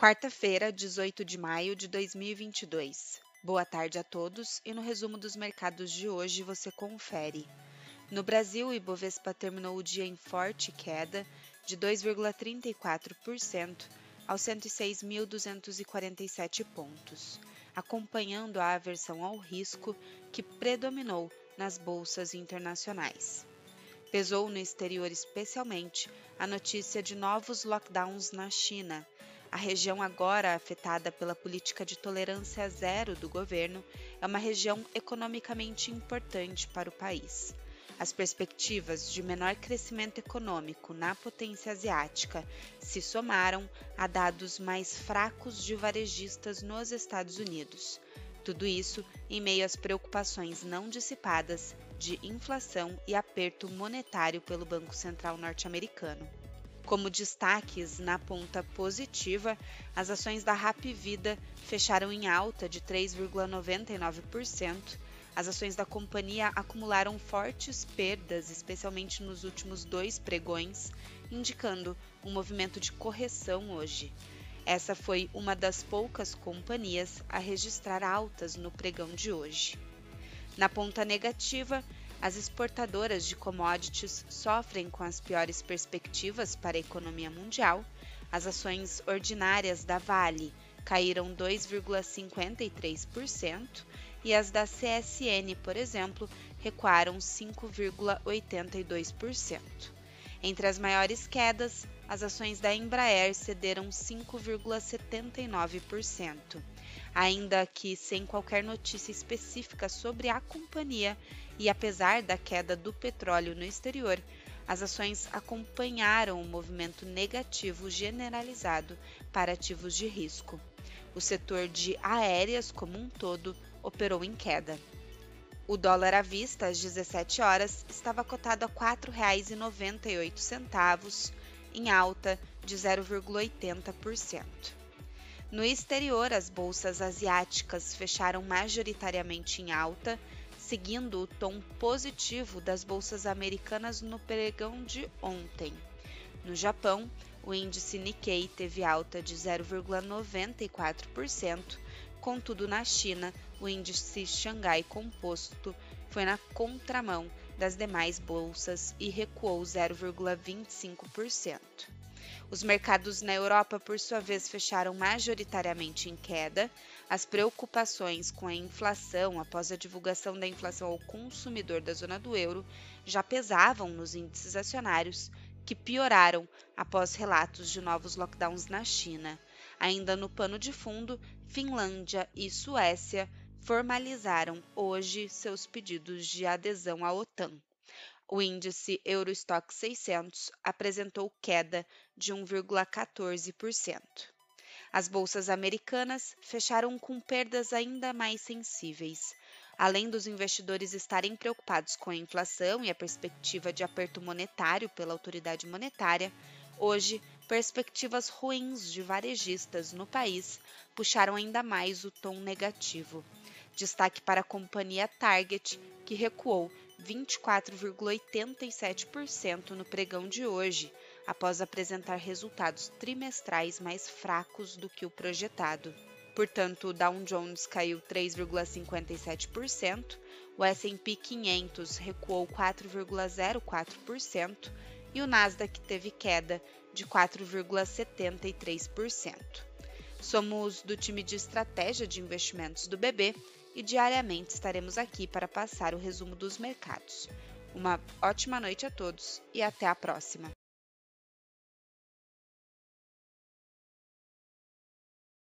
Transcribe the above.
Quarta-feira, 18 de maio de 2022. Boa tarde a todos e no resumo dos mercados de hoje você confere. No Brasil, o Ibovespa terminou o dia em forte queda de 2,34% aos 106.247 pontos, acompanhando a aversão ao risco que predominou nas bolsas internacionais. Pesou no exterior especialmente a notícia de novos lockdowns na China a região agora afetada pela política de tolerância zero do governo é uma região economicamente importante para o país. As perspectivas de menor crescimento econômico na potência asiática se somaram a dados mais fracos de varejistas nos Estados Unidos. Tudo isso em meio às preocupações não dissipadas de inflação e aperto monetário pelo Banco Central norte-americano. Como destaques na ponta positiva, as ações da Rap Vida fecharam em alta de 3,99%. As ações da companhia acumularam fortes perdas, especialmente nos últimos dois pregões, indicando um movimento de correção hoje. Essa foi uma das poucas companhias a registrar altas no pregão de hoje. Na ponta negativa, as exportadoras de commodities sofrem com as piores perspectivas para a economia mundial. As ações ordinárias da Vale caíram 2,53% e as da CSN, por exemplo, recuaram 5,82%. Entre as maiores quedas, as ações da Embraer cederam 5,79% ainda que sem qualquer notícia específica sobre a companhia e apesar da queda do petróleo no exterior, as ações acompanharam o movimento negativo generalizado para ativos de risco. O setor de aéreas como um todo operou em queda. O dólar à vista às 17 horas estava cotado a R$ 4,98, em alta de 0,80%. No exterior, as bolsas asiáticas fecharam majoritariamente em alta, seguindo o tom positivo das bolsas americanas no pregão de ontem. No Japão, o índice Nikkei teve alta de 0,94%, contudo, na China, o índice Xangai Composto foi na contramão das demais bolsas e recuou 0,25%. Os mercados na Europa, por sua vez, fecharam majoritariamente em queda. As preocupações com a inflação após a divulgação da inflação ao consumidor da zona do euro já pesavam nos índices acionários, que pioraram após relatos de novos lockdowns na China. Ainda no pano de fundo, Finlândia e Suécia formalizaram hoje seus pedidos de adesão à OTAN o índice Eurostock 600 apresentou queda de 1,14%. As bolsas americanas fecharam com perdas ainda mais sensíveis. Além dos investidores estarem preocupados com a inflação e a perspectiva de aperto monetário pela autoridade monetária, hoje perspectivas ruins de varejistas no país puxaram ainda mais o tom negativo. Destaque para a companhia Target, que recuou 24,87% no pregão de hoje, após apresentar resultados trimestrais mais fracos do que o projetado. Portanto, o Dow Jones caiu 3,57%, o S&P 500 recuou 4,04% e o Nasdaq teve queda de 4,73%. Somos do time de estratégia de investimentos do BB e diariamente estaremos aqui para passar o resumo dos mercados. Uma ótima noite a todos e até a próxima!